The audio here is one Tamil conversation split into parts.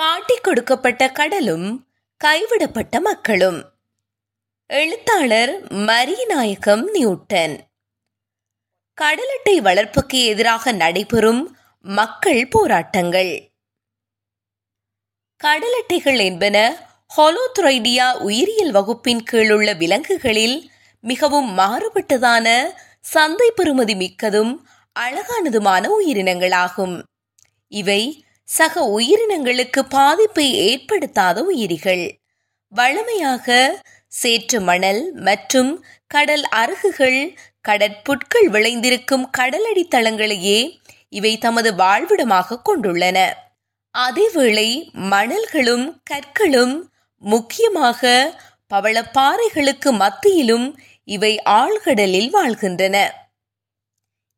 காட்டிக் கொடுக்கப்பட்ட கடலும் கைவிடப்பட்ட மக்களும். எழுத்தாளர் மரியநாயகம் நியூட்டன். கடலட்டை வளர்ப்புக்கு எதிராக நடைபெறும் மக்கள் போராட்டங்கள். கடலட்டைகள் என்பன ஹொலோத்ரைடியா உயிரியல் வகுப்பின் கீழுள்ள விலங்குகளில் மிகவும் மாறுபட்டதான சந்தை பெறுமதி மிக்கதும் அழகானதுமான உயிரினங்களாகும். இவை சக உயிரினங்களுக்கு பாதிப்பை ஏற்படுத்தாத உயிரிகள். வழமையாக சேற்று மணல் மற்றும் கடல் அருகுகள் கடற்புட்கள் விளைந்திருக்கும் கடலடி தளங்களையே இவை தமது வாழ்விடமாக கொண்டுள்ளன. அதேவேளை மணல்களும் கற்களும் முக்கியமாக பவளப்பாறைகளுக்கு மத்தியிலும் இவை ஆழ்கடலில் வாழ்கின்றன.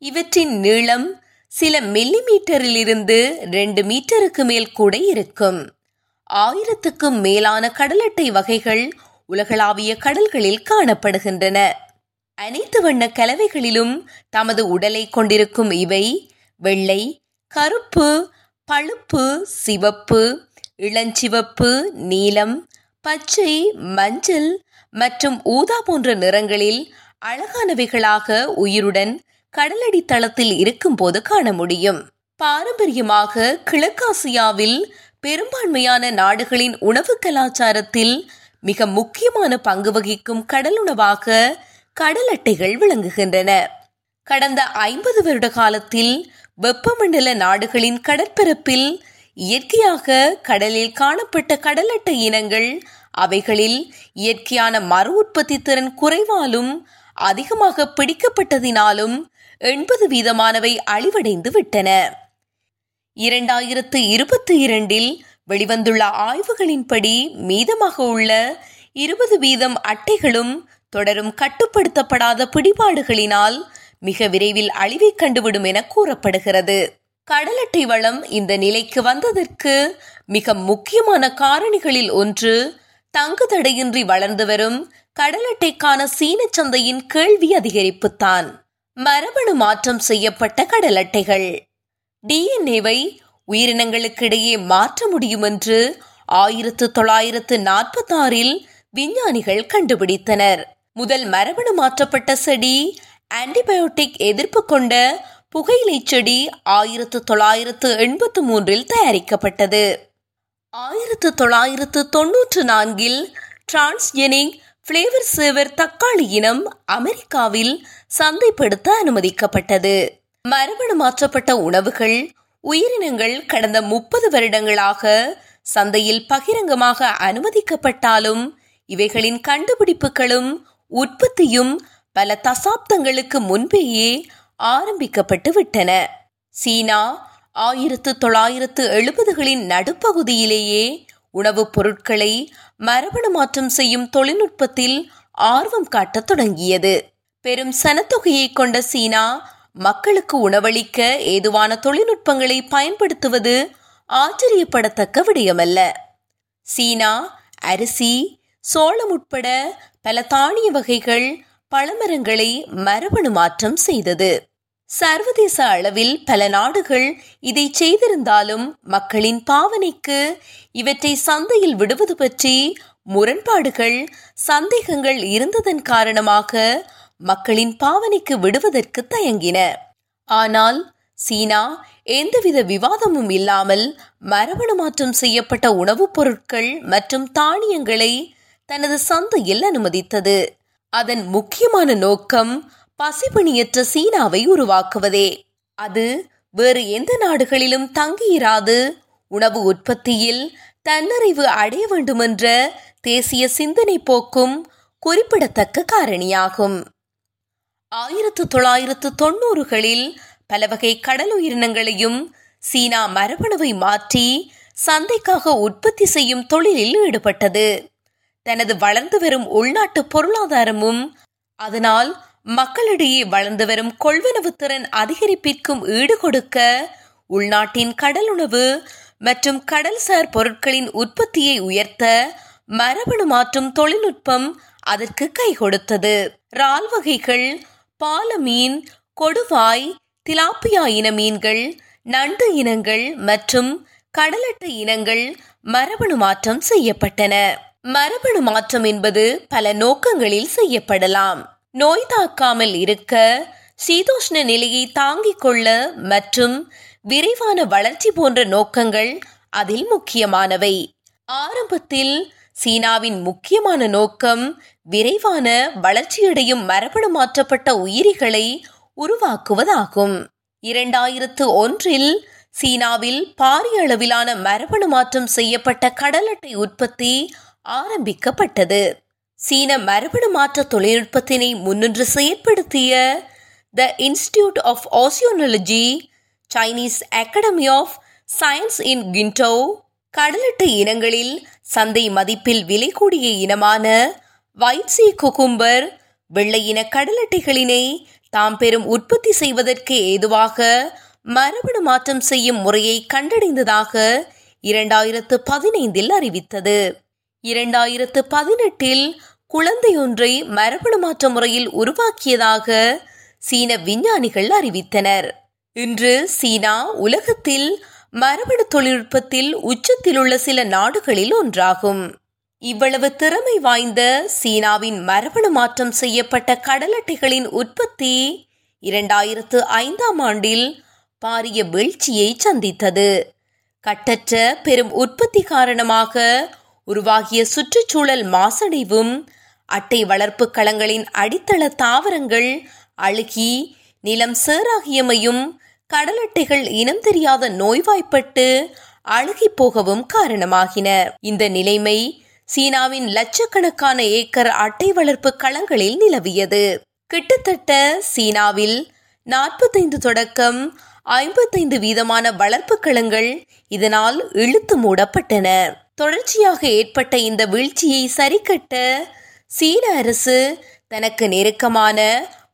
இவற்றின் நீளம் சில மில்லிமீட்டரிலிருந்து ரெண்டு மீட்டருக்கு மேல் கூட இருக்கும். ஆயிரத்துக்கும் மேலான கடலட்டை வகைகள் உலகளாவிய கடல்களில் காணப்படுகின்றன. அனைத்து வண்ண கலவைகளிலும் தமது உடலை கொண்டிருக்கும் இவை வெள்ளை கருப்பு பழுப்பு சிவப்பு இளஞ்சிவப்பு நீலம் பச்சை மஞ்சள் மற்றும் ஊதா போன்ற நிறங்களில் அழகானவைகளாக உயிருடன் கடலடி தளத்தில் இருக்கும்போது காண முடியும். பாரம்பரியமாக கிழக்காசியாவில் பெரும்பான்மையான நாடுகளின் உணவு கலாச்சாரத்தில் மிக முக்கியமான பங்கு வகிக்கும் கடலுணவாக கடல் அட்டைகள் விளங்குகின்றன. கடந்த ஐம்பது வருட காலத்தில் வெப்பமண்டல நாடுகளின் கடற்பரப்பில் இயற்கையாக கடலில் காணப்பட்ட கடல் அட்டை இனங்கள் அவைகளில் இயற்கையான மறு உற்பத்தி திறன் குறைவாலும் அதிகமாக பிடிக்கப்பட்டதினாலும் எண்பது வீதமானவை அழிவடைந்து விட்டன. இரண்டாயிரத்து இருபத்தி இரண்டில் வெளிவந்துள்ள ஆய்வுகளின்படி மீதமாக உள்ள இருபது வீதம் அட்டைகளும் தொடரும் கட்டுப்படுத்தப்படாத பிடிபாடுகளினால் மிக விரைவில் அழிவை கண்டுவிடும் என கூறப்படுகிறது. கடலட்டை வளம் இந்த நிலைக்கு வந்ததற்கு மிக முக்கியமான காரணிகளில் ஒன்று தங்கு தடையின்றி வளர்ந்து வரும் கடலட்டைக்கான சீன சந்தையின் கேள்வி அதிகரிப்புத்தான். மரபணு மாற்றம் செய்யப்பட்ட கடல் அட்டைகள் டிஎன்ஏவை உயிரினங்களுக்கிடையே மாற்ற முடியும் என்று ஆயிரத்து தொள்ளாயிரத்து நாற்பத்தி ஆறில் விஞ்ஞானிகள் கண்டுபிடித்தனர். முதல் மரபணு மாற்றப்பட்ட செடி ஆன்டிபயோட்டிக் எதிர்ப்பு கொண்ட புகையிலை செடி ஆயிரத்து தொள்ளாயிரத்து எண்பத்து மூன்றில் தயாரிக்கப்பட்டது. ஆயிரத்து தொள்ளாயிரத்து தொன்னூற்று நான்கில் டிரான்ஸ்ஜெனிக் பிளேவர் சேவர் தக்காளி இனம் அமெரிக்காவில் சந்தைப்படுத்த அனுமதிக்கப்பட்டது. மரபணு மாற்றப்பட்ட உணவுகள் உயிரினங்கள் கடந்த முப்பது வருடங்களாக சந்தையில் பகிரங்கமாக அனுமதிக்கப்பட்டாலும் இவைகளின் கண்டுபிடிப்புகளும் உற்பத்தியும் பல தசாப்தங்களுக்கு முன்பேயே ஆரம்பிக்கப்பட்டு விட்டன. சீனா ஆயிரத்து தொள்ளாயிரத்து எழுபதுகளின் நடுப்பகுதியிலேயே உணவுப் பொருட்களை மரபணு மாற்றம் செய்யும் தொழில்நுட்பத்தில் ஆர்வம் காட்டத் தொடங்கியது. பெரும் சனத்தொகையை கொண்ட சீனா மக்களுக்கு உணவளிக்க ஏதுவான தொழில்நுட்பங்களை பயன்படுத்துவது ஆச்சரியப்படத்தக்க விடயமல்ல. சீனா அரிசி சோளம் உட்பட பல தானிய வகைகள் பழமரங்களை மரபணு மாற்றம் செய்தது. சர்வதேச அளவில் பல நாடுகள் இதை செய்திருந்தாலும் மக்களின் பாவனைக்கு இவற்றை சந்தையில் விடுவது பற்றி முரண்பாடுகள் சந்தேகங்கள் இருந்ததன் காரணமாக மக்களின் பாவனைக்கு விடுவதற்கு தயங்கின. ஆனால் சீனா எந்தவித விவாதமும் இல்லாமல் மரபணு மாற்றம் செய்யப்பட்ட உணவுப் பொருட்கள் மற்றும் தானியங்களை தனது சந்தையில் அனுமதித்தது. அதன் முக்கியமான நோக்கம் பசிப்பணியற்ற சீனாவை உருவாக்குவதே. அது வேறு எந்த நாடுகளிலும் தங்கியிராது. உணவு உற்பத்தியில் தன்னிறைவு அடைய வேண்டுமென்ற தேசிய சிந்தனை போக்கும் குறிப்பிடத்தக்க காரணியாகும். ஆயிரத்து தொள்ளாயிரத்து தொன்னூறுகளில் பலவகை கடல் உயிரினங்களையும் சீனா மரபணுவை மாற்றி சந்தைக்காக உற்பத்தி செய்யும் தொழிலில் ஈடுபட்டது. தனது வளர்ந்து வரும் உள்நாட்டு பொருளாதாரமும் அதனால் மக்களிடையே வளர்ந்து வரும் கொள்வனவு திறன் அதிகரிப்பிற்கும் ஈடுகொடுக்க உள்நாட்டின் கடலுணவு மற்றும் கடல்சார் பொருட்களின் உற்பத்தியை உயர்த்த மரபணு மாற்றும் தொழில்நுட்பம் அதற்கு கை கொடுத்தது இறால் வகைகள் பால மீன் கொடுவாய் திலாப்பியா இன மீன்கள் நண்டு இனங்கள் மற்றும் கடலட்டை இனங்கள் மரபணு மாற்றம் செய்யப்பட்டன. மரபணு மாற்றம் என்பது பல நோக்கங்களில் செய்யப்படலாம். நோய் தாக்காமல் இருக்க சீதோஷ்ண நிலையை தாங்கிக் கொள்ள மற்றும் விரைவான வளர்ச்சி போன்ற நோக்கங்கள் அதில் முக்கியமானவை. ஆரம்பத்தில் சீனாவின் முக்கியமான நோக்கம் விரைவான வளர்ச்சியடையும் மரபணு மாற்றப்பட்ட உயிரிகளை உருவாக்குவதாகும். இரண்டாயிரத்து ஒன்றில் சீனாவில் பாரிய அளவிலான மரபணு மாற்றம் செய்யப்பட்ட கடலட்டை உற்பத்தி ஆரம்பிக்கப்பட்டது. சீன மரபணு மாற்ற தொழில்நுட்பத்தினை முன்னின்று செயற்படுத்திய the Institute of Oceanology Chinese Academy of Science in Qingdao கடலட்டை இனங்களில் சந்தை மதிப்பில் விலை கூடிய இனமான வைட்சி குகும்பர் வெள்ளை இன கடலட்டைகளினை தாம் பெரும் உற்பத்தி செய்வதற்கு ஏதுவாக மரபணு மாற்றம் செய்யும் முறையை கண்டடைந்ததாக இரண்டாயிரத்து பதினைந்தில் அறிவித்தது. இரண்டாயிரத்து பதினெட்டில் குழந்தை ஒன்றை மரபணு மாற்ற முறையில் உருவாக்கியதாக சீன விஞ்ஞானிகள் அறிவித்தனர். இன்று சீனா உலகத்தில் மரபணு தொழில்நுட்பத்தில் உச்சத்தில் உள்ள சில நாடுகளில் ஒன்றாகும். இவ்வளவு திறமை வாய்ந்த சீனாவின் மரபணு மாற்றம் செய்யப்பட்ட கடலட்டைகளின் உற்பத்தி இரண்டாயிரத்து ஐந்தாம் ஆண்டில் பாரிய வீழ்ச்சியை சந்தித்தது. கட்டற்ற பெரும் உற்பத்தி காரணமாக உருவாகிய சுற்றுச்சூழல் மாசடைவும் அட்டை வளர்ப்பு களங்களின் அடித்தள தாவரங்கள் அழுகி நிலம் சேராகியமையும் கடலட்டைகள் இனம் தெரியாத நோய்வாய்ப்பட்டு அழுகி போகவும் காரணமாகின. இந்த நிலைமை சீனாவின் லட்சக்கணக்கான ஏக்கர் அட்டை வளர்ப்பு களங்களில் நிலவியது. கிட்டத்தட்ட சீனாவில் நாற்பத்தைந்து தொடக்கம் ஐம்பத்தைந்து வீதமான வளர்ப்பு களங்கள் இதனால் இழுத்து மூடப்பட்டன. தொடர்ச்சியாக ஏற்பட்ட இந்த வீழ்ச்சியை சரிக்கட்ட சீன அரசு தனக்கு நெருக்கமான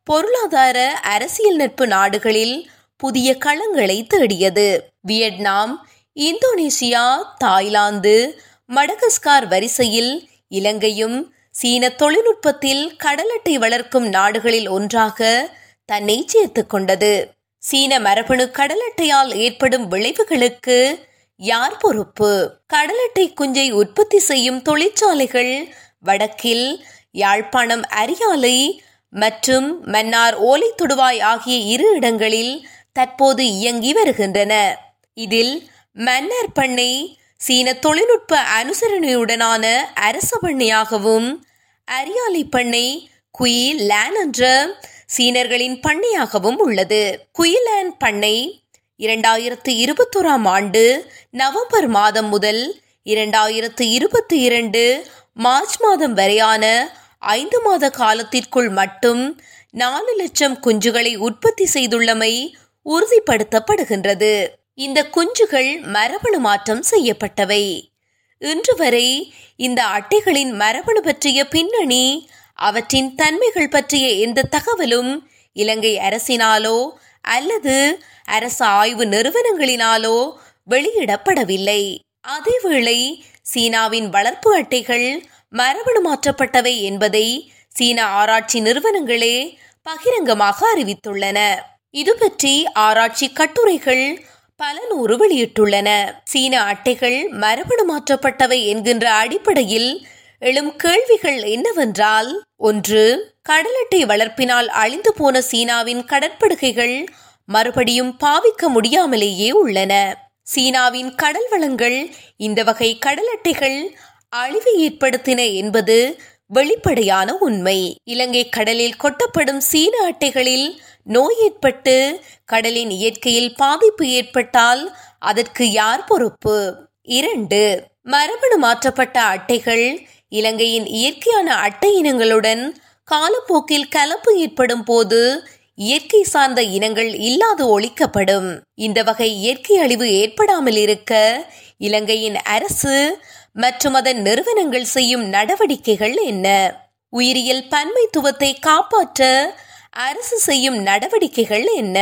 பொருளாதார அரசியல் நட்பு நாடுகளில் புதிய களங்களை தேடியது. வியட்நாம் இந்தோனேசியா தாய்லாந்து மடகஸ்கார் வரிசையில் இலங்கையும் சீன தொழில்நுட்பத்தில் கடலட்டை வளர்க்கும் நாடுகளில் ஒன்றாக தன்னை சேர்த்துக் கொண்டது. சீன மரபணு கடலட்டையால் ஏற்படும் விளைவுகளுக்கு யார் பொறுப்பு? கடலட்டை குஞ்சை உற்பத்தி செய்யும் தொழிற்சாலைகள் வடக்கில் யாழ்ப்பாணம் அரியாலை மற்றும் மன்னார் ஓலை தொடுவாய் ஆகிய இரு இடங்களில் தற்போது இயங்கி வருகின்றன. இதில் மன்னர் பண்ணை சீன தொழில்நுட்ப அனுசரணையுடனான அரச பண்ணையாகவும் அரியாலை பண்ணை குயி லேன் என்ற சீனர்களின் பண்ணையாகவும் உள்ளது. குயிலேன் பண்ணை இரண்டாயிரத்து இருபத்தோராம் ஆண்டு நவம்பர் மாதம் முதல் இரண்டாயிரத்து இருபத்தி இரண்டு மார்ச் மாதம் வரையான ஐந்து மாத காலத்திற்குள் மட்டும் நாலு லட்சம் குஞ்சுகளை உற்பத்தி செய்துள்ளமை உறுதிப்படுத்தப்படுகின்றது. இந்த குஞ்சுகள் மரபணு மாற்றம் செய்யப்பட்டவை. இன்று வரை இந்த அட்டைகளின் மரபணு பற்றிய பின்னணி அவற்றின் தன்மைகள் பற்றிய எந்த தகவலும் இலங்கை அரசினாலோ அல்லது அரசு ஆய்வு நிறுவனங்களினாலோ வெளியிடப்படவில்லை. அதேவேளை சீனாவின் வளர்ப்பு அட்டைகள் மரபணு மாற்றப்பட்டவை என்பதை சீன ஆராய்ச்சி நிறுவனங்களே பகிரங்கமாக அறிவித்துள்ளன. இது பற்றி ஆராய்ச்சி கட்டுரைகள் பல நூறு வெளியிட்டுள்ளன. சீன அட்டைகள் மரபணு மாற்றப்பட்டவை என்கின்ற அடிப்படையில் எழும் கேள்விகள் என்னவென்றால் ஒன்று கடலட்டை வளர்ப்பினால் அழிந்து போன சீனாவின் கடற்படுகைகள் மறுபடியும் பாவிக்க முடியாமலேயே உள்ளன. சீனாவின் கடல் வளங்கள் இந்த வகை கடல் அட்டைகள் அழிவை ஏற்படுத்தின என்பது வெளிப்படையான உண்மை. இலங்கை கடலில் கொட்டப்படும் சீன அட்டைகளில் நோய் ஏற்பட்டு கடலின் இயற்கையில் பாதிப்பு ஏற்பட்டால் அதற்கு யார் பொறுப்பு? இரண்டு மரபணு மாற்றப்பட்ட அட்டைகள் இலங்கையின் இயற்கையான அட்டை இனங்களுடன் காலப்போக்கில் கலப்பு ஏற்படும் போது இயற்கை சார்ந்த இனங்கள் இல்லாது ஒழிக்கப்படும். இந்த வகை இயற்கை அழிவு ஏற்படாமல் இருக்க இலங்கையின் அரசு மற்றும் அதன் நிறுவனங்கள் செய்யும் நடவடிக்கைகள் என்ன? உயிரியல் பன்மைத்துவத்தை காப்பாற்ற அரசு செய்யும் நடவடிக்கைகள் என்ன?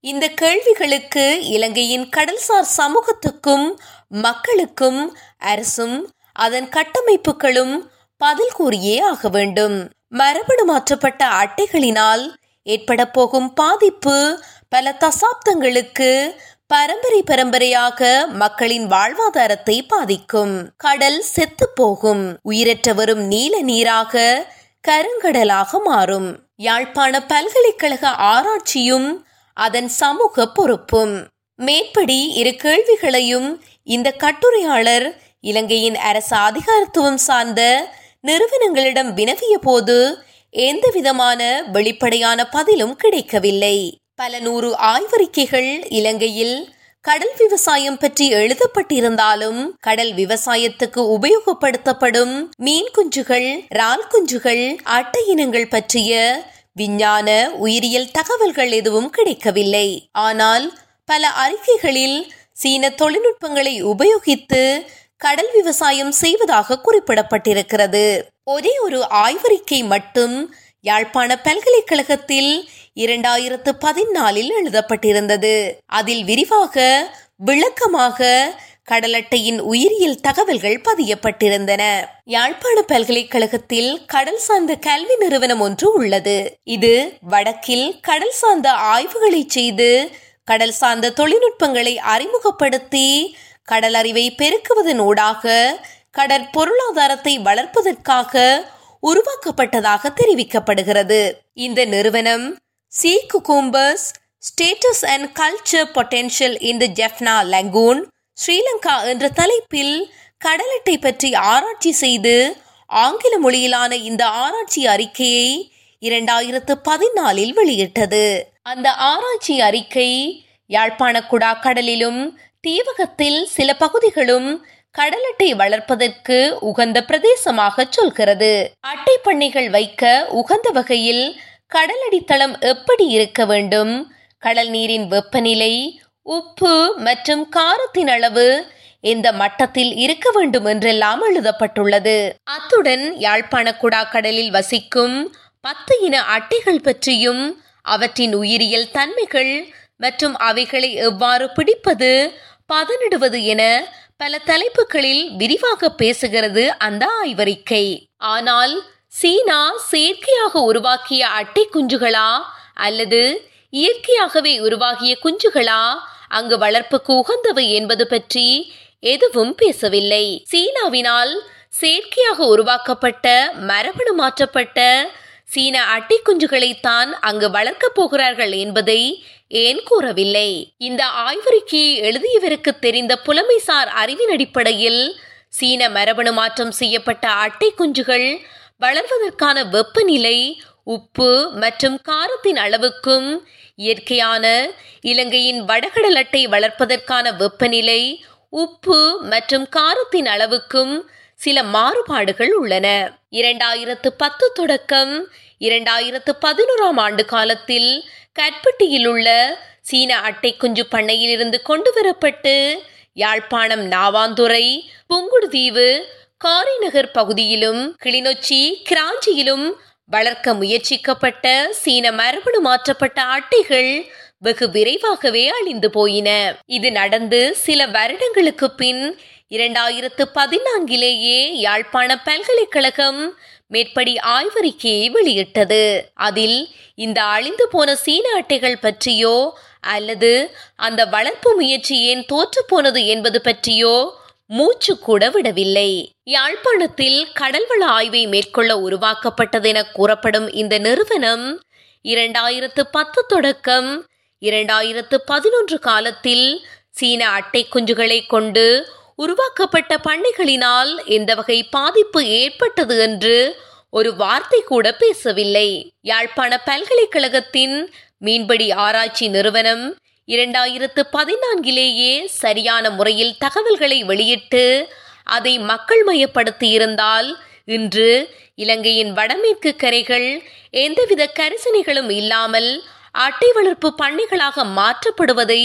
இந்த கேள்விகளுக்கு இலங்கையின் கடல்சார் சமூகத்துக்கும் மக்களுக்கும் அரசும் அதன் கட்டமைப்புகளும் பதில் கூறியே ஆக வேண்டும். மரபணு மாற்றப்பட்ட அட்டைகளினால் ஏற்பட போகும் பாதிப்பு பல தசாப்தங்களுக்கு பரம்பரை பரம்பரையாக மக்களின் வாழ்வாதாரத்தை பாதிக்கும். கடல் செத்து போகும். உயிரற்ற வரும் நீல நீராக கருங்கடலாக மாறும். யாழ்ப்பாண பல்கலைக்கழக ஆராய்ச்சியும் அதன் சமூக பொறுப்பும். மேற்படி இரு கேள்விகளையும் இந்த கட்டுரையாளர் இலங்கையின் அரசு அதிகாரத்துவம் சார்ந்த நிறுவனங்களிடம் வினவிய போது எந்த விதமான வெளிப்படையான பதிலும் கிடைக்கவில்லை. பல நூறு ஆய்வறிக்கைகள் இலங்கையில் கடல் விவசாயம் பற்றி எழுதப்பட்டிருந்தாலும் கடல் விவசாயத்துக்கு உபயோகப்படுத்தப்படும் மீன் குஞ்சுகள் ரால் குஞ்சுகள் அட்டை இனங்கள் பற்றிய விஞ்ஞான உயிரியல் தகவல்கள் எதுவும் கிடைக்கவில்லை. ஆனால் பல அறிக்கைகளில் சீன தொழில்நுட்பங்களை உபயோகித்து கடல் விவசாயம் செய்வதாக குறிப்பிடப்பட்டிருக்கிறது. ஒரே ஒரு ஆய்வறிக்கை மட்டும் யாழ்ப்பாண பல்கலைக்கழகத்தில் இரண்டாயிரத்து பதினாலில் எழுதப்பட்டிருந்தது. அதில் விரிவாக விளக்கமாக கடலட்டையின் உயிரியல் தகவல்கள் பதியப்பட்டிருந்தன. யாழ்ப்பாண பல்கலைக்கழகத்தில் கடல் சார்ந்த கல்வி நிறுவனம் ஒன்று உள்ளது. இது வடக்கில் கடல் சார்ந்த ஆய்வுகளை செய்து கடல் சார்ந்த தொழில்நுட்பங்களை அறிமுகப்படுத்தி கடல் அறிவை பெருக்குவதன் ஊடாக கடற் பொருளாதாரத்தை வளர்ப்பதற்காக உருவாக்கப்பட்டதாக தெரிவிக்கப்படுகிறது. இந்த நிறுவனம் sea cucumbers status and culture potential in the Jaffna lagoon Sri Lanka என்ற தலைப்பில் கடலட்டை பற்றி ஆராய்ச்சி செய்து ஆங்கில மொழியிலான இந்த ஆராய்ச்சி அறிக்கையை இரண்டாயிரத்து பதினாலில் வெளியிட்டது. அந்த ஆராய்ச்சி அறிக்கை யாழ்ப்பாண குடா கடலிலும் தீவகத்தில் சில பகுதிகளும் கடலட்டை வளர்ப்பதற்கு உகந்த பிரதேசமாக சொல்கிறது. அட்டை பண்ணைகள் வைக்க உகந்த வகையில் கடலடித்தளம் எப்படி இருக்க வேண்டும்? கடல் நீரின் வெப்பநிலை உப்பு மற்றும் காரத்தின் அளவு இந்த மட்டத்தில் இருக்க வேண்டும் என்றெல்லாம் எழுதப்பட்டுள்ளது. அத்துடன் யாழ்ப்பாண குடா கடலில் வசிக்கும் பத்து இன அட்டைகள் பற்றியும் அவற்றின் உயிரியல் தன்மைகள் மற்றும் அவைகளை எவ்வாறு பிடிப்பது பதனிடுவது என பல தலைப்புகளில் விரிவாக பேசுகிறது அந்த ஆய்வறிக்கை. ஆனால் சீனா செயற்கையாக உருவாக்கிய அட்டை குஞ்சுகளா? அல்லது இயற்கையாகவே உருவாகிய குஞ்சுகளா? அங்கு வளர்ப்புக்கு உகந்தவை என்பது பற்றி எதுவும் பேசவில்லை. சீனாவினால் செயற்கையாக உருவாக்கப்பட்ட மரபணு மாற்றப்பட்ட சீன அட்டை குஞ்சுகளைத்தான் அங்கு வளர்க்கப் போகிறார்கள் என்பதை ஏன் கூறவில்லை? இந்த ஆய்வறிக்கையை எழுதியவருக்கு தெரிந்த புலமைசார் அறிவின் அடிப்படையில் சீன மரபணு மாற்றம் செய்யப்பட்ட அட்டை குஞ்சுகள் வளர்வதற்கான வெப்பநிலை உப்பு மற்றும் காரத்தின் அளவுக்கும் இயற்கையான இலங்கையின் வடகடல் அட்டை வளர்ப்பதற்கான வெப்பநிலை உப்பு மற்றும் காரத்தின் அளவுக்கும் சில மாறுபாடுகள் உள்ளன. இரண்டாயிரத்து பத்து தொடக்கம் இரண்டாயிரத்து பதினோராம் ஆண்டு காலத்தில் கட்பட்டியில் உள்ள சீன அட்டை குஞ்சு பண்ணையில் இருந்து கொண்டு வரப்பட்டு யாழ்ப்பாணம் நாவாந்துறை புங்குடுதீவு காரிநகர் பகுதியிலும் கிளிநொச்சி கிராஞ்சியிலும் வளர்க்க முயற்சிக்கப்பட்ட சீன மரபணு மாற்றப்பட்ட அட்டைகள் வெகு விரைவாகவே அழிந்து போயின. இது நடந்து சில வருடங்களுக்கு பின் இரண்டாயிரத்து பதினான்கிலேயே யாழ்ப்பாண பல்கலைக்கழகம் மேற்படி ஆய்வறிக்கையை வெளியிட்டது. அதில் இந்த அழிந்து போன சீன அட்டைகள் பற்றியோ அல்லது அந்த வளர்ப்பு முயற்சி ஏன் தோற்று போனது என்பது பற்றியோ மூச்சு கூட விடவில்லை. யாழ்ப்பாணத்தில் கடல்வள ஆய்வை மேற்கொள்ள உருவாக்கப்பட்டதென கூறப்படும் இந்த நிறுவனம் இரண்டாயிரத்து பத்து தொடக்கம் இரண்டாயிரத்து பதினொன்று காலத்தில் சீன அட்டை குஞ்சுகளை கொண்டு உருவாக்கப்பட்ட பண்ணைகளினால் இந்த வகை பாதிப்பு ஏற்பட்டது என்று ஒரு வார்த்தை கூட பேசவில்லை. யாழ்ப்பாண பல்கலைக்கழகத்தின் மீன்பிடி ஆராய்ச்சி நிறுவனம் இரண்டாயிரத்து பதினான்கிலேயே சரியான முறையில் தகவல்களை வெளியிட்டு அதை மக்கள் மயப்படுத்தி இருந்தால் இன்று இலங்கையின் வடமேற்கு கரைகள் எந்தவித கரிசனைகளும் இல்லாமல் அட்டை வளர்ப்பு பண்ணைகளாக மாற்றப்படுவதை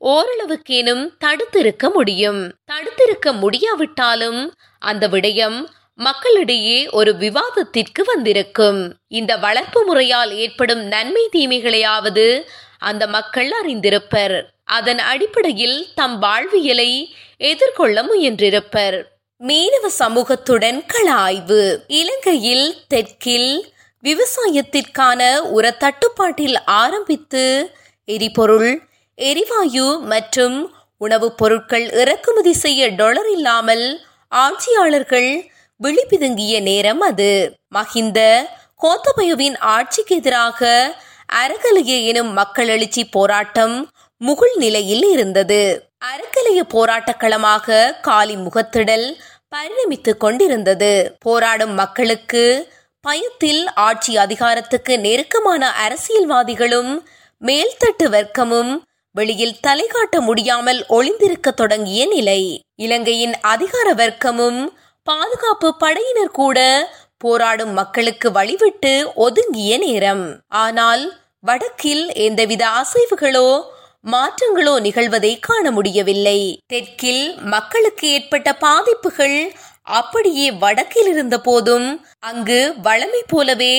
ஓரளவுக்கேனும் தடுத்திருக்க முடியும். தடுத்திருக்க முடியாவிட்டாலும் அந்த விடயம் மக்களிடையே ஒரு விவாதத்திற்கு வந்திருக்கும். இந்த வளர்ப்பு முறையால் ஏற்படும் நன்மை தீமைகளையாவது அந்த மக்கள் அறிந்திருப்பர். அதன் அடிப்படையில் தம் வாழ்வியலை எதிர்கொள்ள முயன்றிருப்பர். மீனவ சமூகத்துடன் கள ஆய்வு. இலங்கையில் தெற்கில் விவசாயத்திற்கான உர தட்டுப்பாட்டில் ஆரம்பித்து எரிபொருள் எரிவாயு மற்றும் உணவுப் பொருட்கள் இறக்குமதி செய்ய டொலர் இல்லாமல் ஆட்சியாளர்கள் விழிபிதுங்கிய நேரம் அது. மஹிந்த கோத்தபயவின் ஆட்சிக்கு எதிராக அரகலைய எனும் மக்கள் எழுச்சி போராட்டம் முகுள் நிலையில் இருந்தது. அறக்கலைய போராட்ட களமாக காலி முகத்திடல் பரிணமித்துக் கொண்டிருந்தது. போராடும் மக்களுக்கு பயத்தில் ஆட்சி அதிகாரத்துக்கு நெருக்கமான அரசியல்வாதிகளும் மேல்தட்டு வர்க்கமும் வெளியில் தலை காட்ட முடியாமல் ஒளிந்திருக்க தொடங்கிய நிலை. இலங்கையின் அதிகார வர்க்கமும் பாதுகாப்பு படையினர் கூட போராடும் மக்களுக்கு வழிவிட்டு ஒதுங்கிய நேரம். ஆனால் வடக்கில் எந்தவித அசைவுகளோ மாற்றங்களோ நிகழ்வதை காண முடியவில்லை. தெற்கில் மக்களுக்கு ஏற்பட்ட பாதிப்புகள் அப்படியே வடக்கில் இருந்த போதும் அங்கு வளமை போலவே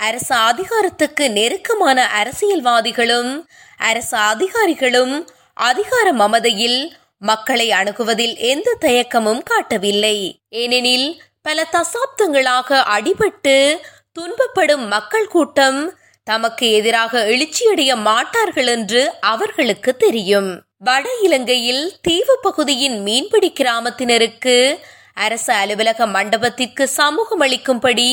அரசு அதிகாரத்துக்கு நெருக்கமான அரசியல்வாதிகளும் அரசு அதிகாரிகளும் அதிகார மமதையில் மக்களை அணுகுவதில் எந்த தயக்கமும் காட்டவில்லை. ஏனெனில் பல தசாப்தங்களாக அடிபட்டு துன்பப்படும் மக்கள் கூட்டம் தமக்கு எதிராக எழுச்சியடைய மாட்டார்கள் என்று அவர்களுக்கு தெரியும். வட இலங்கையில் தீவு பகுதியின் மீன்பிடி கிராமத்தினருக்கு அரசு அலுவலக மண்டபத்திற்கு சமூகம் அளிக்கும்படி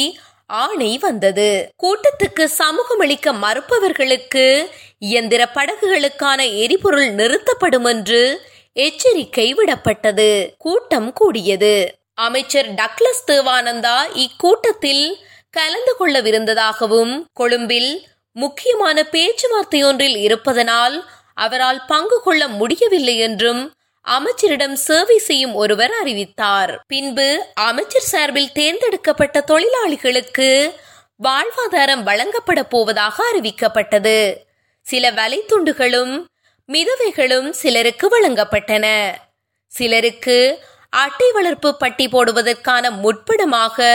ஆணை வந்தது. கூட்டத்துக்கு சமூகம் அளிக்க மறுப்பவர்களுக்கு இயந்திர படகுகளுக்கான எரிபொருள் நிறுத்தப்படும் என்று எச்சரிக்கை விடப்பட்டது. கூட்டம் கூடியது. அமைச்சர் டக்ளஸ் தேவானந்தா இக்கூட்டத்தில் கலந்து கொள்ளவிருந்ததாகவும் கொழும்பில் முக்கியமான பேச்சுவார்த்தை ஒன்றில் இருப்பதனால் அவரால் பங்கு கொள்ள முடியவில்லை என்றும் அமைச்சரிடம் சேவை செய்யும் ஒருவர் அறிவித்தார். பின்பு அமைச்சர் சார்பில் தேர்ந்தெடுக்கப்பட்ட தொழிலாளிகளுக்கு வாழ்வாதாரம் வழங்கப்பட போவதாக அறிவிக்கப்பட்டது. சில வலைத்துண்டுகளும் மிதவைகளும் சிலருக்கு வழங்கப்பட்டன. சிலருக்கு அட்டை வளர்ப்பு பட்டி போடுவதற்கான முற்படமாக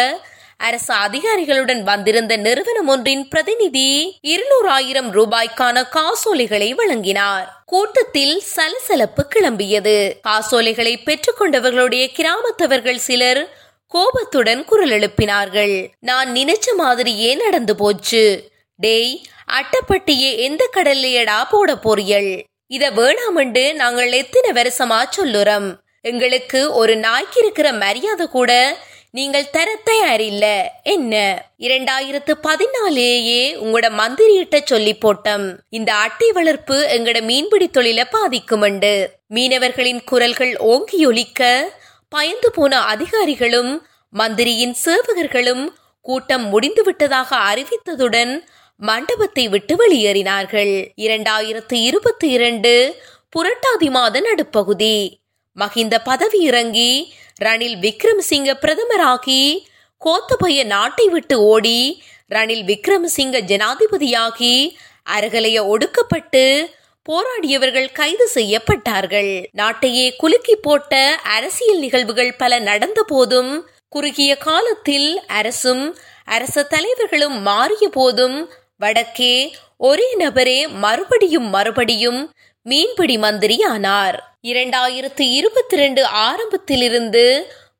அரசு அதிகாரிகளுடன் வந்திருந்த நிறுவனம் ஒன்றின் பிரதிநிதி இருநூறாயிரம் ரூபாய்க்கான காசோலைகளை வழங்கினார். கூட்டத்தில் சலசலப்பு கிளம்பியது. காசோலைகளை பெற்றுக்கொண்டவர்களுடைய கிராமத்தவர்கள் சிலர் கோபத்துடன் குரல் எழுப்பினார்கள். நான் நினைச்ச மாதிரியே நடந்து போச்சு. டேய் அட்டப்பட்டியே எந்த கடல்லையடா போட போறியல்? இத வேணாமண்டு நாங்கள் எத்தனை வருஷமா சொல்லுறோம். எங்களுக்கு ஒரு நாய்க்கு இருக்கிற மரியாதை கூட நீங்கள் தர தயாரில்ல என்ன? இரண்டாயிரத்து பதினாலேயே உங்களோட மந்திரியிட்ட சொல்லி போட்டோம். இந்த அட்டை வளர்ப்பு எங்கட மீன்பிடி தொழில பாதிக்குமண்டு. மீனவர்களின் குரல்கள் ஓங்கி ஒலிக்க பயந்து போன அதிகாரிகளும் மந்திரியின் சேவகர்களும் கூட்டம் முடிந்து விட்டதாக அறிவித்ததுடன் மண்டபத்தை விட்டு வெளியேறினார்கள். இரண்டாயிரத்து இருபத்தி இரண்டு புரட்டாதி மாத நடுப்பகுதி. மகிந்த பதவி இறங்கி ரணில் விக்ரமசிங்க பிரதமராகி கோத்தபய நாட்டை விட்டு ஓடி ரணில் விக்ரமசிங்க ஜனாதிபதியாகி அருகலைய ஒடுக்கப்பட்டு போராடியவர்கள் கைது செய்யப்பட்டார்கள். நாட்டையே குலுக்கி போட்ட அரசியல் நிகழ்வுகள் பல நடந்த போதும் குறுகிய காலத்தில் அரசும் அரச தலைவர்களும் மாறிய போதும் வடக்கே ஒரே நபரே மறுபடியும் மறுபடியும் மீன்பிடி மந்திரி ஆனார் இரண்டாயிரத்து இருபத்தி ரெண்டு ஆரம்பத்திலிருந்து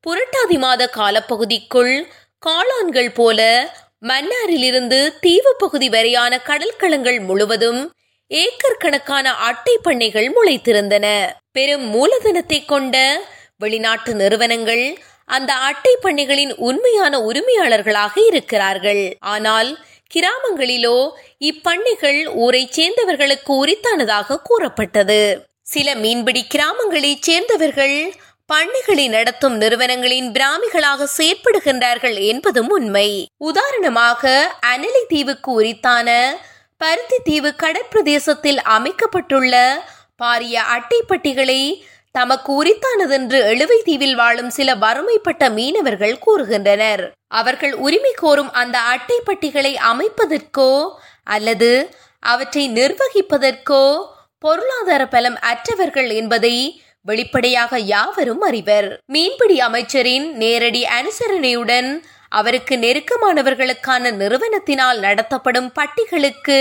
புரட்டாதி மாத காலப்பகுதிக்குள் காளான்கள் போல மன்னாரிலிருந்து தீவு பகுதி வரையான கடல்களங்கள் முழுவதும் ஏக்கர் கணக்கான அட்டை பண்ணைகள் முளைத்திருந்தன. பெரும் மூலதனத்தை கொண்ட வெளிநாட்டு நிறுவனங்கள் அந்த அட்டை பண்ணைகளின் உண்மையான உரிமையாளர்களாக இருக்கிறார்கள். ஆனால் கிராமங்களிலோ இப்பண்ணைகள் ஊரை சேர்ந்தவர்களுக்கு உரித்தானதாக கூறப்பட்டது. சில மீன்பிடி கிராமங்களைச் சேர்ந்தவர்கள் பண்ணைகளை நடத்தும் நிறுவனங்களின் பிராமிகளாக செயற்படுகின்றார்கள் என்பதும் உண்மை. உதாரணமாக அனலி தீவுக்கு உரித்தான பருத்தி தீவு கடற்பிரதேசத்தில் அமைக்கப்பட்டுள்ள பாரிய அட்டைப்பட்டிகளை தமக்கு உரித்தானதென்று எழுவை தீவில் வாழும் சில வறுமைப்பட்ட மீனவர்கள் கூறுகின்றனர். அவர்கள் உரிமை கோரும் அந்த அட்டைப்பட்டிகளை அமைப்பதற்கோ அல்லது அவற்றை நிர்வகிப்பதற்கோ பொருளாதார பலம் அற்றவர்கள் என்பதை வெளிப்படையாக யாவரும் அறிவர். மீன்பிடி அமைச்சரின் நேரடி அனுசரணையுடன் அவருக்கு நெருக்கமானவர்களுக்கான நிறுவனத்தினால் நடத்தப்படும் பட்டிகளுக்கு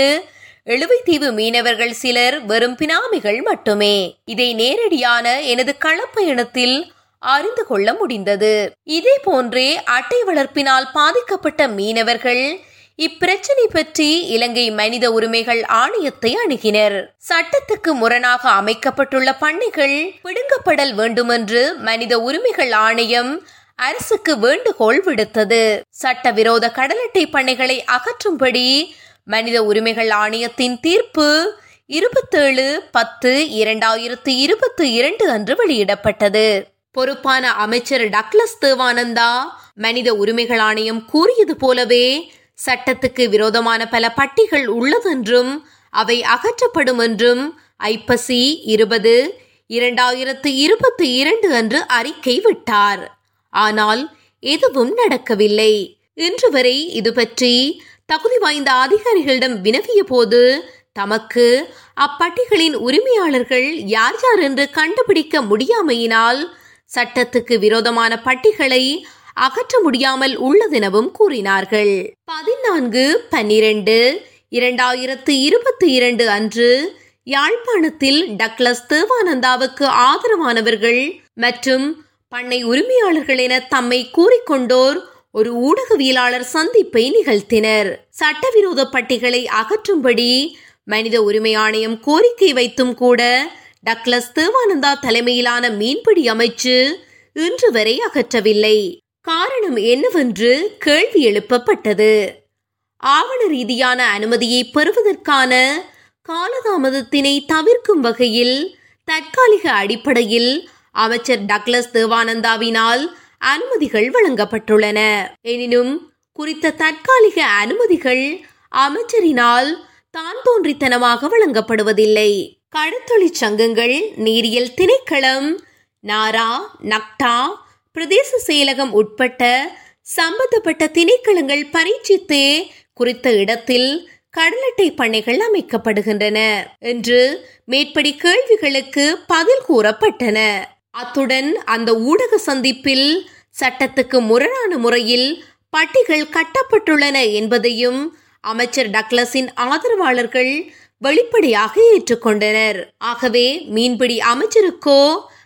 எழுவைத்தீவு மீனவர்கள் சிலர் வெறும் பினாமிகள் மட்டுமே. இதை நேரடியான எனது களப்பயணத்தில் அறிந்து கொள்ள முடிந்தது. இதே போன்றே அட்டை வளர்ப்பினால் பாதிக்கப்பட்ட மீனவர்கள் இப்பிரச்சனை பற்றி இலங்கை மனித உரிமைகள் ஆணையத்தை அணுகினர். சட்டத்துக்கு முரணாக அமைக்கப்பட்டுள்ள பண்ணைகள் பிடுங்கப்படல் வேண்டுமென்று மனித உரிமைகள் ஆணையம் அரசுக்கு வேண்டுகோள் விடுத்தது. சட்டவிரோத கடலட்டை பண்ணைகளை அகற்றும்படி மனித உரிமைகள் ஆணையத்தின் தீர்ப்பு இருபத்தேழு பத்து இரண்டாயிரத்து இருபத்தி இரண்டு அன்று வெளியிடப்பட்டது. பொறுப்பான அமைச்சர் டக்ளஸ் தேவானந்தா மனித உரிமைகள் ஆணையம் கூறியது போலவே சட்டத்துக்கு விரோதமான பல பட்டிகள் உள்ளதென்றும் அவை அகற்றப்படும் என்றும் ஐப்பசி இருபது இரண்டாயிரத்து இருபத்தி இரண்டு அன்று அறிக்கை விட்டார். ஆனால் எதுவும் நடக்கவில்லை. இன்று வரை இது பற்றி தகுதி வாய்ந்த அதிகாரிகளிடம் வினவிய போது தமக்கு அப்பட்டிகளின் உரிமையாளர்கள் யார் யார் என்று கண்டுபிடிக்க முடியாமையினால் சட்டத்துக்கு விரோதமான பட்டிகளை அகற்ற முடியாமல் உள்ளதெனவும் கூறினார்கள். பதினான்கு பன்னிரண்டு இரண்டாயிரத்து இருபத்தி இரண்டு அன்று யாழ்ப்பாணத்தில் டக்ளஸ் தேவானந்தாவுக்கு ஆதரவானவர்கள் மற்றும் பண்ணை உரிமையாளர்கள் என தம்மை கூறிக்கொண்டோர் ஒரு ஊடகவியலாளர் சந்திப்பை நிகழ்த்தினர். சட்டவிரோத பட்டிகளை அகற்றும்படி மனித உரிமை ஆணையம் கோரிக்கை வைத்தும் கூட டக்ளஸ் தேவானந்தா தலைமையிலான மீன்பிடி அமைச்சு இன்று வரை அகற்றவில்லை. காரணம் என்னவென்று கேள்வி எழுப்பப்பட்டது. ஆவண ரீதியான அனுமதியை பெறுவதற்கான காலதாமதத்தினை தவிர்க்கும் வகையில் தற்காலிக அடிப்படையில் அமைச்சர் டக்ளஸ் தேவானந்தாவினால் அனுமதிகள் வழங்கப்பட்டுள்ளன. எனினும் குறித்த தற்காலிக அனுமதிகள் அமைச்சரினால் தான் தோன்றித்தனமாக வழங்கப்படுவதில்லை. கடத்தொழிற்சங்கங்கள் நீரியல் திணைக்களம் நாரா நக்டா பிரதேச செயலகம் உட்பட்ட சம்பந்தப்பட்ட திணைக்களங்கள் பரீட்சித்தே குறித்த இடத்தில் கடலட்டை பண்ணைகள் அமைக்கப்படுகின்றன என்று மேற்படி கேள்விகளுக்கு பதில் கூறப்பட்டன. அத்துடன் அந்த ஊடக சந்திப்பில் சட்டத்துக்கு முரணான முறையில் பட்டிகள் கட்டப்பட்டுள்ளன என்பதையும் அமைச்சர் டக்ளஸின் ஆதரவாளர்கள் வெளிப்படையாக ஏற்றுக்கொண்டனர். ஆகவே மீன்பிடி அமைச்சருக்கோ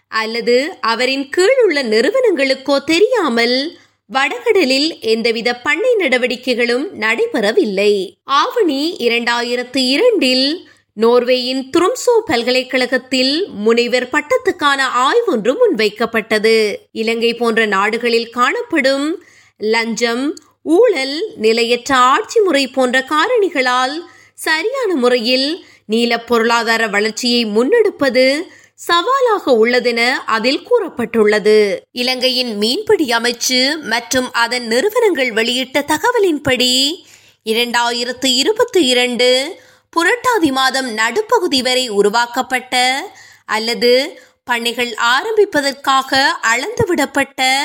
அல்லது அவரின் கீழ் உள்ள நிறுவனங்களுக்கோ தெரியாமல் வடகடலில் எந்தவித பண்ணை நடவடிக்கைகளும் நடைபெறவில்லை. ஆவணி இரண்டாயிரத்து இரண்டில் நோர்வேயின் துரும்சோ பல்கலைக்கழகத்தில் முனைவர் பட்டத்துக்கான ஆய்வொன்று முன்வைக்கப்பட்டது. இலங்கை போன்ற நாடுகளில் காணப்படும் லஞ்சம் ஊழல் நிலையற்ற ஆட்சி முறை போன்ற காரணிகளால் சரியான முறையில் நீல பொருளாதார வளர்ச்சியை முன்னெடுப்பது சவாலாக உள்ளதென அதில் கூறப்பட்டுள்ளது. இலங்கையின் மீன்பிடி அமைச்சு மற்றும் அதன் நிறுவனங்கள் வெளியிட்ட தகவலின்படி இரண்டாயிரத்து இருபத்தி இரண்டு புரட்டாதி மாதம் நடுப்பகுதி வரை உருவாக்கப்பட்ட அல்லது பணிகள் ஆரம்பிப்பதற்காக அளந்துவிடப்பட்ட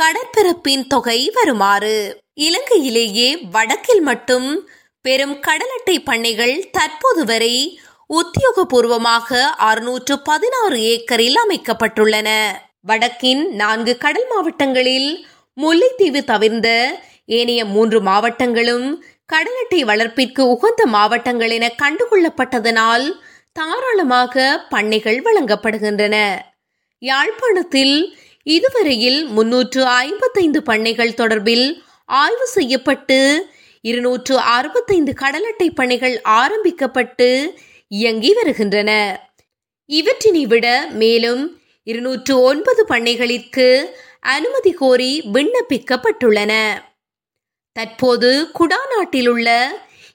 கடற்பரப்பின் தொகை வருமாறு. இலங்கையிலேயே வடக்கில் மட்டும் பெரும் கடலட்டை பண்ணைகள் தற்போது வரை உத்தியோகபூர்வமாக அறுநூற்று பதினாறு ஏக்கரில் அமைக்கப்பட்டுள்ளன. வடக்கின் நான்கு கடல் மாவட்டங்களில் முல்லைத்தீவு தவிர்ந்த ஏனைய மூன்று மாவட்டங்களும் கடலட்டை வளர்ப்பிற்கு உகந்த மாவட்டங்கள் என கண்டுகொள்ளப்பட்டதனால் தாராளமாக பண்ணைகள் வழங்கப்படுகின்றன. யாழ்ப்பாணத்தில் இதுவரையில் முன்னூற்று ஐம்பத்தைந்து பண்ணைகள் தொடர்பில் ஆய்வு செய்யப்பட்டு இருநூற்று அறுபத்தைந்து கடலட்டை பணிகள் ஆரம்பிக்கப்பட்டு இயங்கி வருகின்றன. இவற்றினை விட மேலும் இருநூற்று ஒன்பது பண்ணைகளிற்கு அனுமதி கோரி விண்ணப்பிக்கப்பட்டுள்ளன. தற்போது குடாநாட்டில் உள்ள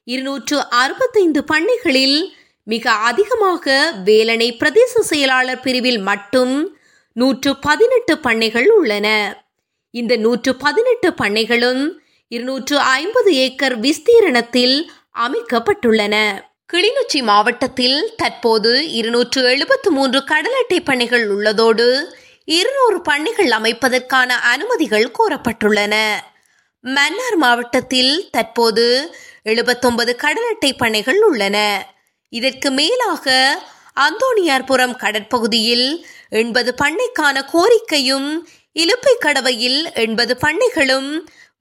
இருநூற்று அறுபத்தைந்து பண்ணைகளில் மிக அதிகமாக வேலனை பிரதேச செயலாளர் பிரிவில் மட்டும் நூற்று பதினெட்டு பண்ணைகள் உள்ளன. இந்த நூற்று பதினெட்டு பண்ணைகளும் இருநூற்று ஐம்பது ஏக்கர் விஸ்தீரணத்தில் அமைக்கப்பட்டுள்ளன. கிளிநொச்சி மாவட்டத்தில் தற்போது இருநூற்று எழுபத்து மூன்று கடலட்டை பண்ணைகள் உள்ளதோடு இருநூறு பண்ணைகள் அமைப்பதற்கான அனுமதிகள் கோரப்பட்டுள்ளன. மன்னார் மாவட்டத்தில் தற்போது எழுபத்தொன்பது கடலட்டை பண்ணைகள் உள்ளன. இதற்கு மேலாக அந்தோணியார்புரம் கடற்பகுதியில் எண்பது பண்ணைக்கான கோரிக்கையும் இலுப்பை கடவையில் எண்பது பண்ணைகளும்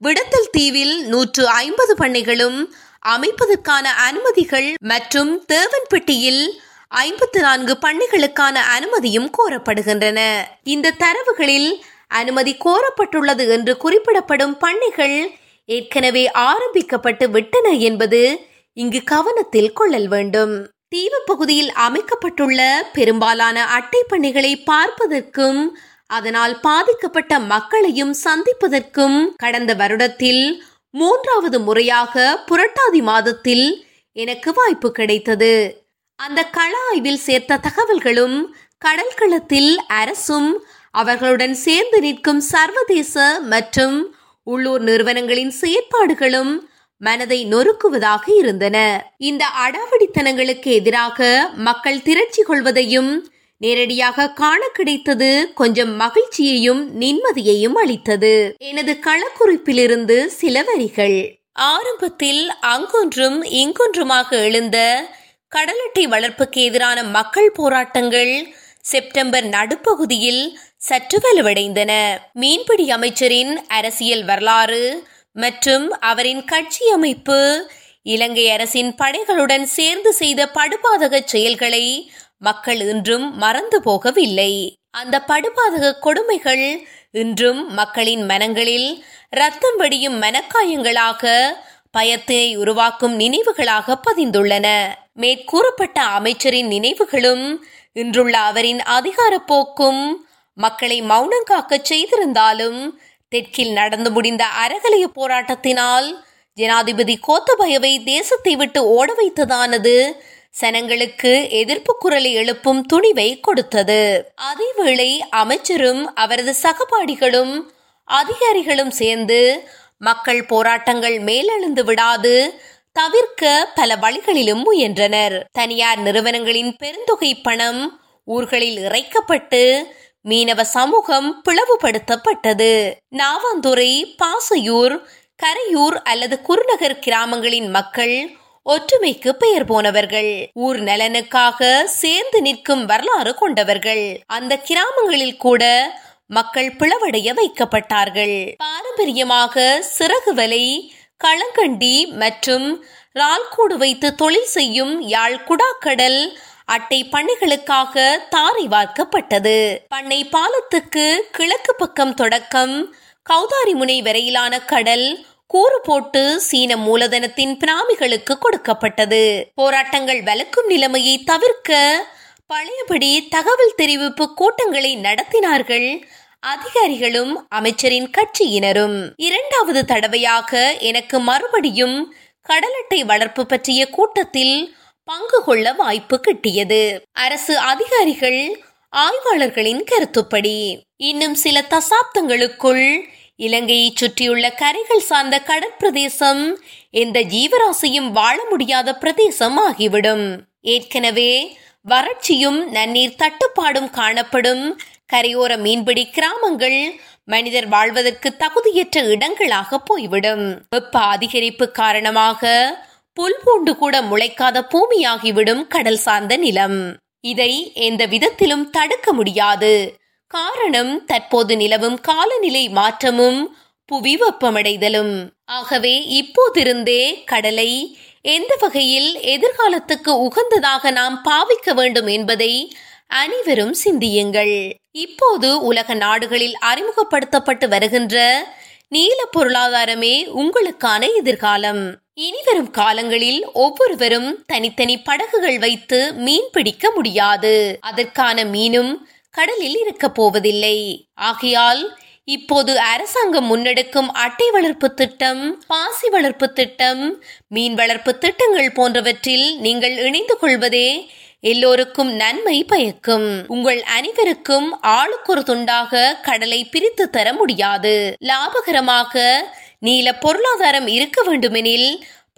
விடத்தல் தீவில் நூற்று ஐம்பது பண்ணைகளும் அமைப்பதற்கான அனுமதிகள் மற்றும் தேவன்பட்டியில் ஐம்பத்து நான்கு பண்ணைகளுக்கான அனுமதியும் கோரப்படுகின்றன. இந்த தரவுகளில் அனுமதி கோரப்பட்டுள்ளது என்று குறிப்பிடப்படும் பண்ணைகள் ஏற்கனவே ஆரம்பிக்கப்பட்டு விட்டன என்பது இங்கு கவனத்தில் கொள்ளல் வேண்டும். தீவு பகுதியில் அமைக்கப்பட்டுள்ள பெரும்பாலான அட்டை பண்ணைகளை பார்ப்பதற்கும் அதனால் பாதிக்கப்பட்ட மக்களையும் சந்திப்பதற்கும் கடந்த வருடத்தில் மூன்றாவது முறையாக புரட்டாதி மாதத்தில் எனக்கு வாய்ப்பு கிடைத்தது. அந்த கள ஆய்வில் சேர்த்த தகவல்களும் கடல்களத்தில் அரசும் அவர்களுடன் சேர்ந்து நிற்கும் சர்வதேச மற்றும் உள்ளூர் நிறுவனங்களின் செயற்பாடுகளும் மனதை நொறுக்குவதாக இருந்தன. இந்த அடாவடித்தனங்களுக்கு எதிராக மக்கள் திரட்சி கொள்வதையும் நேரடியாக காண கிடைத்தது கொஞ்சம் மகிழ்ச்சியையும் நிம்மதியையும் அளித்தது. எனது களக்குறிப்பிலிருந்து சில வரிகள். ஆரம்பத்தில் அங்கொன்றும் இங்கொன்றுமாக எழுந்த கடலட்டை வளர்ப்புக்கு எதிரான மக்கள் போராட்டங்கள் செப்டம்பர் நடுப்பகுதியில் சற்று வலுவடைந்தன. மீன்பிடி அமைச்சரின் அரசியல் வரலாறு மற்றும் அவரின் கட்சி அமைப்பு இலங்கை அரசின் படைகளுடன் சேர்ந்து செய்த படுபாதக செயல்களை மக்கள் இன்றும் மறந்து போகவில்லை. அந்த படுபாதக கொடுமைகள் இன்றும் மக்களின் மனங்களில் ரத்தம் வடியும் மனக்காயங்களாக பயத்தை உருவாக்கும் நினைவுகளாக பதிந்துள்ளன. மேற்கூறப்பட்ட அமைச்சரின் நினைவுகளும் இன்றுள்ள அவரின் அதிகார போக்கும் மக்களை மௌனம் காக்க செய்திருந்தாலும் தெற்கில் நடந்து முடிந்த அறகலைய போராட்டத்தினால் ஜனாதிபதி கோத்தபயவை தேசத்தை விட்டு ஓட வைத்ததானது சனங்களுக்கு எதிர்ப்பு குரலை எழுப்பும் துணிவை கொடுத்தது. அதேவேளை அமைச்சரும் அவரது சகபாடிகளும் அதிகாரிகளும் சேர்ந்து மக்கள் போராட்டங்கள் மேலெழுந்து விடாது தவிர்க்க பல வழிகளிலும் முயன்றனர். தனியார் நிறுவனங்களின் பெருந்தொகை பணம் ஊர்களில் இறைக்கப்பட்டு மீனவ சமூகம் பிளவுபடுத்தப்பட்டது. நாவாந்துறை பாசையூர் கரையூர் அல்லது குருநகர் கிராமங்களின் மக்கள் ஒற்றுமைக்கு பெயர் போனவர்கள். ஊர் நலனுக்காக சேர்ந்து நிற்கும் வரலாறு கொண்டவர்கள். அந்த கிராமங்களில் கூட மக்கள் பிளவடைய வைக்கப்பட்டார்கள். பாரம்பரியமாக சிறகு வலை களங்கண்டி மற்றும் ரால்கூடு வைத்து தொழில் செய்யும் யாழ் குடாக்கடல் அட்டை பண்ணைகளுக்காக தாரை வார்க்கப்பட்டது. பண்ணை பாலத்துக்கு கிழக்கு பக்கம் தொடக்கம் கௌதாரி முனை வரையிலான கடல் கூறு போட்டு சீன மூலதனத்தின் பிராமிகளுக்கு கொடுக்கப்பட்டது. போராட்டங்கள் வலுக்கும் நிலைமையை தவிர்க்க பழையபடி தகவல் தெரிவிப்பு கூட்டங்களை நடத்தினார்கள் அதிகாரிகளும் அமைச்சரின் கட்சியினரும். இரண்டாவது தடவையாக எனக்கு மறுபடியும் கடலட்டை வளர்ப்பு பற்றிய கூட்டத்தில் பங்கு கொள்ள வாய்ப்பு கிட்டியது. அரசு அதிகாரிகள் ஆய்வாளர்களின் கருத்துப்படி இன்னும் சில தசாப்தங்களுக்குள் இலங்கையை சுற்றியுள்ள கரைகள் சார்ந்த கடற்பிரதேசம் எந்த ஜீவராசியும் வாழ முடியாத பிரதேசம் ஆகிவிடும் ஏற்கனவே வறட்சியும் நன்னீர் தட்டுப்பாடும் காணப்படும் கரையோர மீன்பிடி கிராமங்கள் மனிதர் வாழ்வதற்கு தகுதியற்ற இடங்களாக போய்விடும். வெப்ப அதிகரிப்பு காரணமாக புல் பூண்டு கூட முளைக்காத பூமியாகிவிடும் கடல் சார்ந்த நிலம். இதை எந்த விதத்திலும் தடுக்க முடியாது. காரணம் தற்போது நிலவும் காலநிலை மாற்றமும் புவி வெப்பமடைதலும் ஆகவே இப்போதிருந்தே கடலை எந்த வகையில் எதிர்காலத்துக்கு உகந்ததாக நாம் பாவிக்க வேண்டும் என்பதை அனைவரும் சிந்தியுங்கள். இப்போது உலக நாடுகளில் அறிமுகப்படுத்தப்பட்டு வருகின்ற நீல பொருளாதாரமே உங்களுக்கான எதிர்காலம். இனிவரும் காலங்களில் ஒவ்வொருவரும் தனித்தனி படகுகள் வைத்து மீன் பிடிக்க முடியாது. அதற்கான மீனும் கடலில் இருக்கப் போவதில்லை. ஆகையால் இப்போது அரசாங்கம் முன்னெடுக்கும் அட்டை வளர்ப்பு திட்டம் பாசி வளர்ப்பு திட்டம் மீன் வளர்ப்பு திட்டங்கள் போன்றவற்றில் நீங்கள் இணைந்து கொள்வதே எல்லோருக்கும் நன்மை பயக்கும். உங்கள் அனைவருக்கும் ஆளுக்கு ஒரு துண்டாக கடலை பிரித்து தர முடியாது. லாபகரமாக நீல பொருளாதாரம் இருக்க வேண்டுமெனில்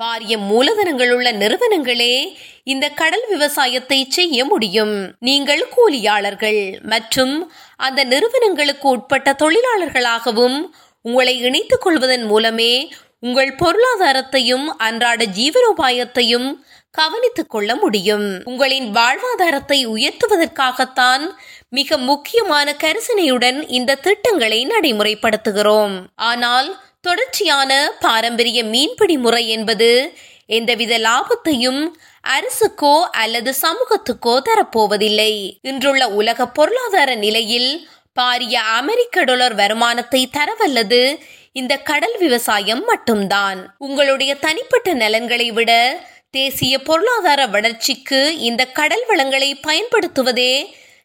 பாரிய மூலதனங்கள் உள்ள நிறுவனங்களே இந்த கடல் விவசாயத்தை செய்ய முடியும். நீங்கள் கூலியாளர்கள் மற்றும் அந்த நிறுவனங்களுக்கு உட்பட்ட தொழிலாளர்களாகவும் உங்களை இணைத்துக் கொள்வதன் மூலமே உங்கள் பொருளாதாரத்தையும் அன்றாட ஜீவனோபாயத்தையும் கவனித்துக் கொள்ள முடியும். உங்களின் வாழ்வாதாரத்தை உயர்த்துவதற்காகத்தான் மிக முக்கியமான கரிசனையுடன் இந்த திட்டங்களை நடைமுறைப்படுத்துகிறோம். ஆனால் தொடர்ச்சியான பாரம்பரிய மீன்பிடி முறை என்பது எந்தவித லாபத்தையும் அரசுக்கோ அல்லது சமூகத்துக்கோ தரப்போவதில்லை. இன்றுள்ள உலக பொருளாதார நிலையில் பாரிய அமெரிக்க டாலர் வருமானத்தை தரவல்லது இந்த கடல் விவசாயம் மட்டும்தான். உங்களுடைய தனிப்பட்ட நலன்களை விட தேசிய பொருளாதார வளர்ச்சிக்கு இந்த கடல் வளங்களை பயன்படுத்துவதே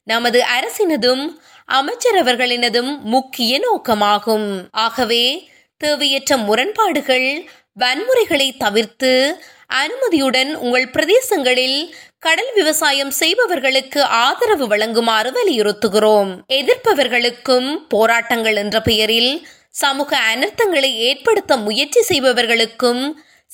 நமது அரசினதும் அமைச்சரவர்களினதும் முக்கிய நோக்கமாகும். ஆகவே தேவையற்ற முரண்பாடுகள் வன்முறைகளை தவிர்த்து அனுமதியுடன் உங்கள் பிரதேசங்களில் கடல் விவசாயம் செய்பவர்களுக்கு ஆதரவு வழங்குமாறு வலியுறுத்துகிறோம். எதிர்ப்பவர்களுக்கும் போராட்டங்கள் என்ற பெயரில் சமூக அனர்த்தங்களை ஏற்படுத்த முயற்சி செய்பவர்களுக்கும்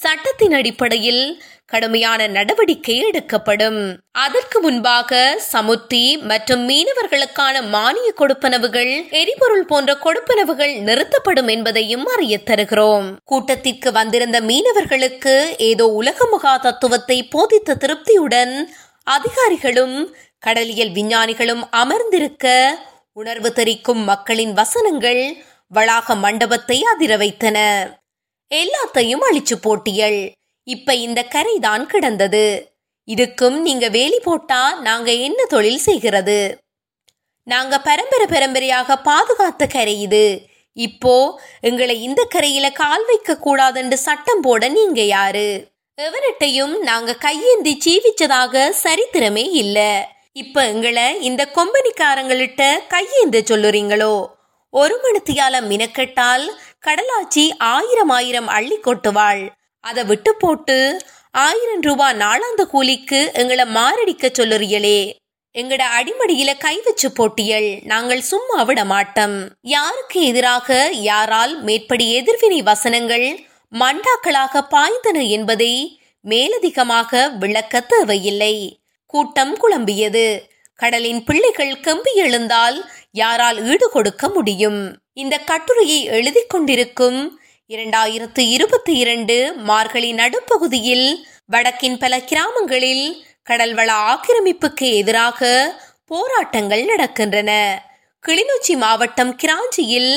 சட்டத்தின் அடிப்படையில் கடுமையான நடவடிக்கை எடுக்கப்படும். அதற்கு முன்பாக சமுத்தி மற்றும் மீனவர்களுக்கான மானிய கொடுப்பனவுகள் எரிபொருள் போன்ற கொடுப்பனவுகள் நிறுத்தப்படும் என்பதையும் அறிய தருகிறோம். கூட்டத்திற்கு வந்திருந்த மீனவர்களுக்கு ஏதோ உலக மகா தத்துவத்தை போதித்த திருப்தியுடன் அதிகாரிகளும் கடலியல் விஞ்ஞானிகளும் அமர்ந்திருக்க உணர்வு தெரிக்கும் மக்களின் வசனங்கள் வளாக மண்டபத்தை அதிர வைத்தன எல்லாத்தையும் அழிச்சு போட்டியள் இப்ப இந்த கரை தான் கிடந்தது. இதுக்கும் நீங்க வேலி போட்டா நாங்க என்ன தொழில் செய்கிறது? நாங்க பரம்பரை பரம்பரையாக பாதுகாத்த கரை இது. இப்போ எங்களை இந்த கரையில கால் வைக்க கூடாதுன்னு சட்டம் போட நீங்க யாரு? எவனிட்டையும் நாங்க கையேந்தி ஜீவிச்சதாக சரித்திரமே இல்ல. இப்ப எங்களை இந்த கொம்பனிக்காரங்கள்ட்ட கையேந்த சொல்லுறீங்களோ? ஒரு மணித்தியால மினக்கெட்டால் கடலாச்சி ஆயிரம் ஆயிரம் அள்ளி கொட்டுவாள். அதை விட்டு போட்டு ஆயிரம் ரூபாய் நாளாந்த கூலிக்கு எங்களை மாரடிக்க சொல்லுறியலே எங்கட அடிமடியில கை வச்சு போட்டியல் நாங்கள் சும்மா விட மாட்டோம். யாருக்கு எதிராக யாரால் மேற்படி எதிர்வினை வசனங்கள் மண்டாக்களாக பாய்ந்தன என்பதை மேலதிகமாக விளக்க தேவையில்லை. கூட்டம் குழம்பியது. கடலின் பிள்ளைகள் கம்பி எழுந்தால் யாரால் ஈடு கொடுக்க முடியும்? இந்த கட்டுரையை எழுதி கொண்டிருக்கும் இரண்டாயிரத்து இருபத்தி இரண்டு மார்கழி நடுப்பகுதியில் வடக்கின் பல கிராமங்களில் கடல்வள ஆக்கிரமிப்புக்கு எதிராக போராட்டங்கள் நடக்கின்றன. கிளிநொச்சி மாவட்டம் கிராஞ்சியில்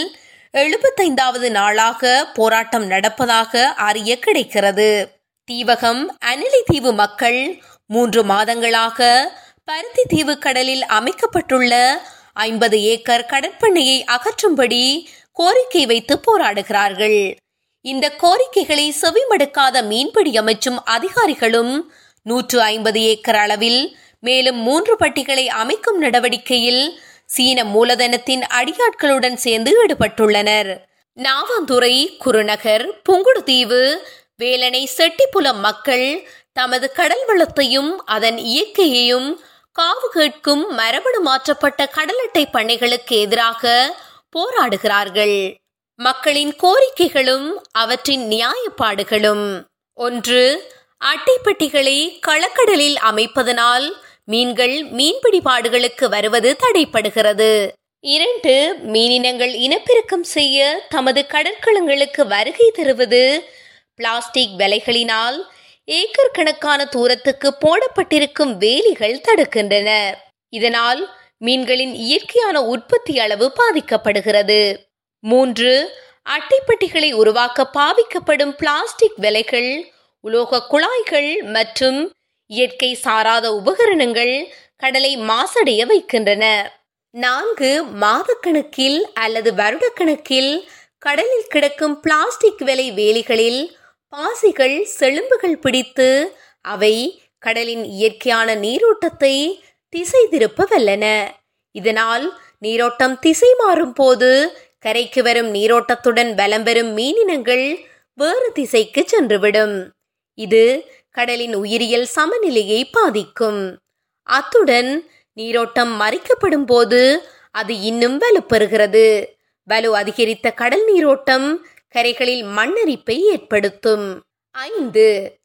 எழுபத்தைந்தாவது நாளாக போராட்டம் நடப்பதாக அறிய கிடைக்கிறது. தீவகம் அனிலி தீவு மக்கள் மூன்று மாதங்களாக பருத்தி தீவு கடலில் அமைக்கப்பட்டுள்ள ஐம்பது ஏக்கர் கடற்பண்ணையை அகற்றும்படி கோரிக்கை வைத்து போராடுகிறார்கள். இந்த கோரிக்கைகளை செவிமடுக்காத மீன்பிடி அமைச்சும் அதிகாரிகளும் நூற்று ஐம்பது ஏக்கர் அளவில் மேலும் மூன்று பட்டிகளை அமைக்கும் நடவடிக்கையில் சீன மூலதனத்தின் அடியாட்களுடன் சேர்ந்து ஈடுபட்டுள்ளனர். நாவந்துறை குருநகர் புங்குடுதீவு வேலனை செட்டிப்புலம் மக்கள் தமது கடல் வளத்தையும் அதன் இயற்கையையும் காவு கேட்கும் மரபணு மாற்றப்பட்ட கடல் அட்டை பண்ணைகளுக்கு எதிராக போராடுகிறார்கள். மக்களின் கோரிக்கைகளும் அவற்றின் நியாயப்பாடுகளும். ஒன்று அட்டைப்பட்டிகளை களக்கடலில் அமைப்பதனால் மீன்கள் மீன்பிடிபாடுகளுக்கு வருவது தடைப்படுகிறது. இரண்டு மீனினங்கள் இனப்பெருக்கம் செய்ய தமது கடற்களங்களுக்கு வருகை தருவது பிளாஸ்டிக் விலைகளினால் ஏக்கர் கணக்கான தூரத்துக்கு போடப்பட்டிருக்கும் வேலிகள் தடுக்கின்றன. இதனால் மீன்களின் இயற்கையான உற்பத்தி அளவு பாதிக்கப்படுகிறது. மூன்று அட்டைப்பட்டிகளை உருவாக்க பாவிக்கப்படும் பிளாஸ்டிக் விலைகள் உலோக குழாய்கள் மற்றும் இயற்கை சாராத உபகரணங்கள் கடலை மாசடைய வைக்கின்றன. நான்கு மாதக்கணக்கில் அல்லது வருடக்கணக்கில் கடலில் கிடக்கும் பிளாஸ்டிக் விலை வேலிகளில் பாசிகள் செழும்புகள் பிடித்து அவை கடலின் இயற்கையான நீரோட்டத்தை திசை திருப்ப வல்லன இதனால் நீரோட்டம் திசை மாறும் போது கரைக்கு வரும் நீரோட்டத்துடன் வலம் வரும் மீனினங்கள் வேறு திசைக்கு சென்றுவிடும். இது கடலின் உயிரியல் சமநிலையை பாதிக்கும். அத்துடன் நீரோட்டம் மறிக்கப்படும் போது அது இன்னும் வலுப்பெறுகிறது. வலு அதிகரித்த கடல் நீரோட்டம் கரைகளில் மண்ணரிப்பை ஏற்படுத்தும். ஐந்து.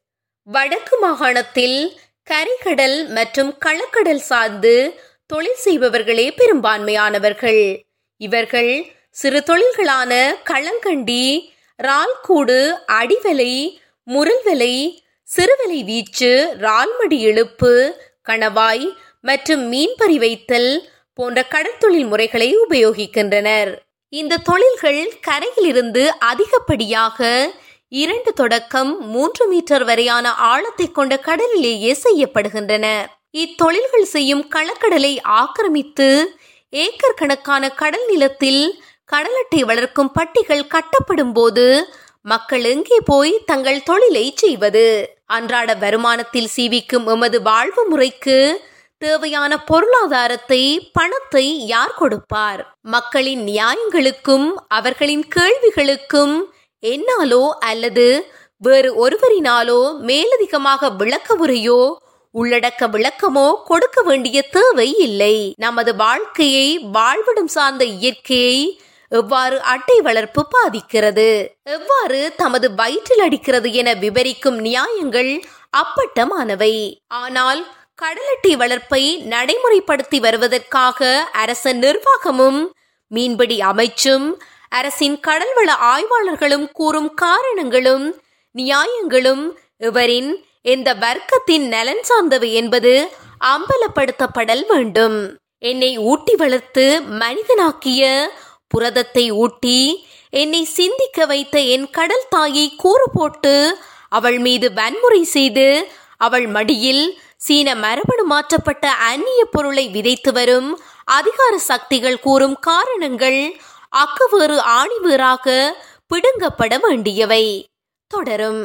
வடக்கு மாகாணத்தில் கரைக்கடல் மற்றும் களக்கடல் சார்ந்து தொழில் செய்பவர்களே பெரும்பான்மையானவர்கள். இவர்கள் சிறு தொழில்களான களங்கண்டி ரால்கூடு அடிவலை முரல்வலை சிறுவலை வீச்சு ரால்மடி இழுப்பு கணவாய் மற்றும் மீன்பறி வைத்தல் போன்ற கடற்தொழில் முறைகளை உபயோகிக்கின்றனர். இந்த தொழில்கள் கரையிலிருந்து அதிகப்படியாக இரண்டு தொடக்கம் மூன்று மீட்டர் வரையான ஆழத்தை கொண்ட கடலிலேயே செய்யப்படுகின்றன. இத்தொழில்கள் செய்யும் களக்கடலை ஆக்கிரமித்து ஏக்கர் கணக்கான கடல் நிலத்தில் கடலட்டை வளர்க்கும் பட்டிகள் கட்டப்படும் போது மக்கள் எங்கே போய் தங்கள் தொழிலை செய்வது? அன்றாட வருமானத்தில் சீவிக்கும் எமது வாழ்வு முறைக்கு தேவையான பொருளாதாரத்தை பணத்தை யார் கொடுப்பார்? மக்களின் நியாயங்களுக்கும் அவர்களின் கேள்விகளுக்கும் என்னாலோ அல்லது வேறு ஒருவரினாலோ மேலதிகமாக விளக்க உரையோ உள்ளடக்க விளக்கமோ கொடுக்க வேண்டிய தேவை இல்லை. நமது வாழ்க்கையை வாழ்விடம் சார்ந்த இயற்கையை எவ்வாறு அட்டை வளர்ப்பு பாதிக்கிறது? எவ்வாறு தமது வயிற்றில் அடிக்கிறது என விவரிக்கும் நியாயங்கள் அப்பட்டமானவை. ஆனால் கடலட்டி வளர்ப்பை நடைமுறைப்படுத்தி வருவதற்காக அரச நிர்வாகமும் மீன்பிடி அமைச்சும் அரசின் கடல்வள ஆய்வாளர்களும் கூறும் காரணங்களும் நியாயங்களும் இவரின் இந்த வர்க்கத்தின் நலன் சார்ந்தவை என்பது அம்பலப்படுத்தப்படல் வேண்டும். என்னை ஊட்டி வளர்த்து மனிதனாக்கிய புரதத்தை ஊட்டி என்னை சிந்திக்க வைத்த என் கடல் தாயை கூறு போட்டு அவள் மீது வன்முறை செய்து அவள் மடியில் சீன மரபணு மாற்றப்பட்ட அந்நிய பொருளை விதைத்து வரும் அதிகார சக்திகள் கூறும் காரணங்கள் அக்குவேறு ஆணிவேறாக பிடுங்கப்பட வேண்டியவை. தொடரும்.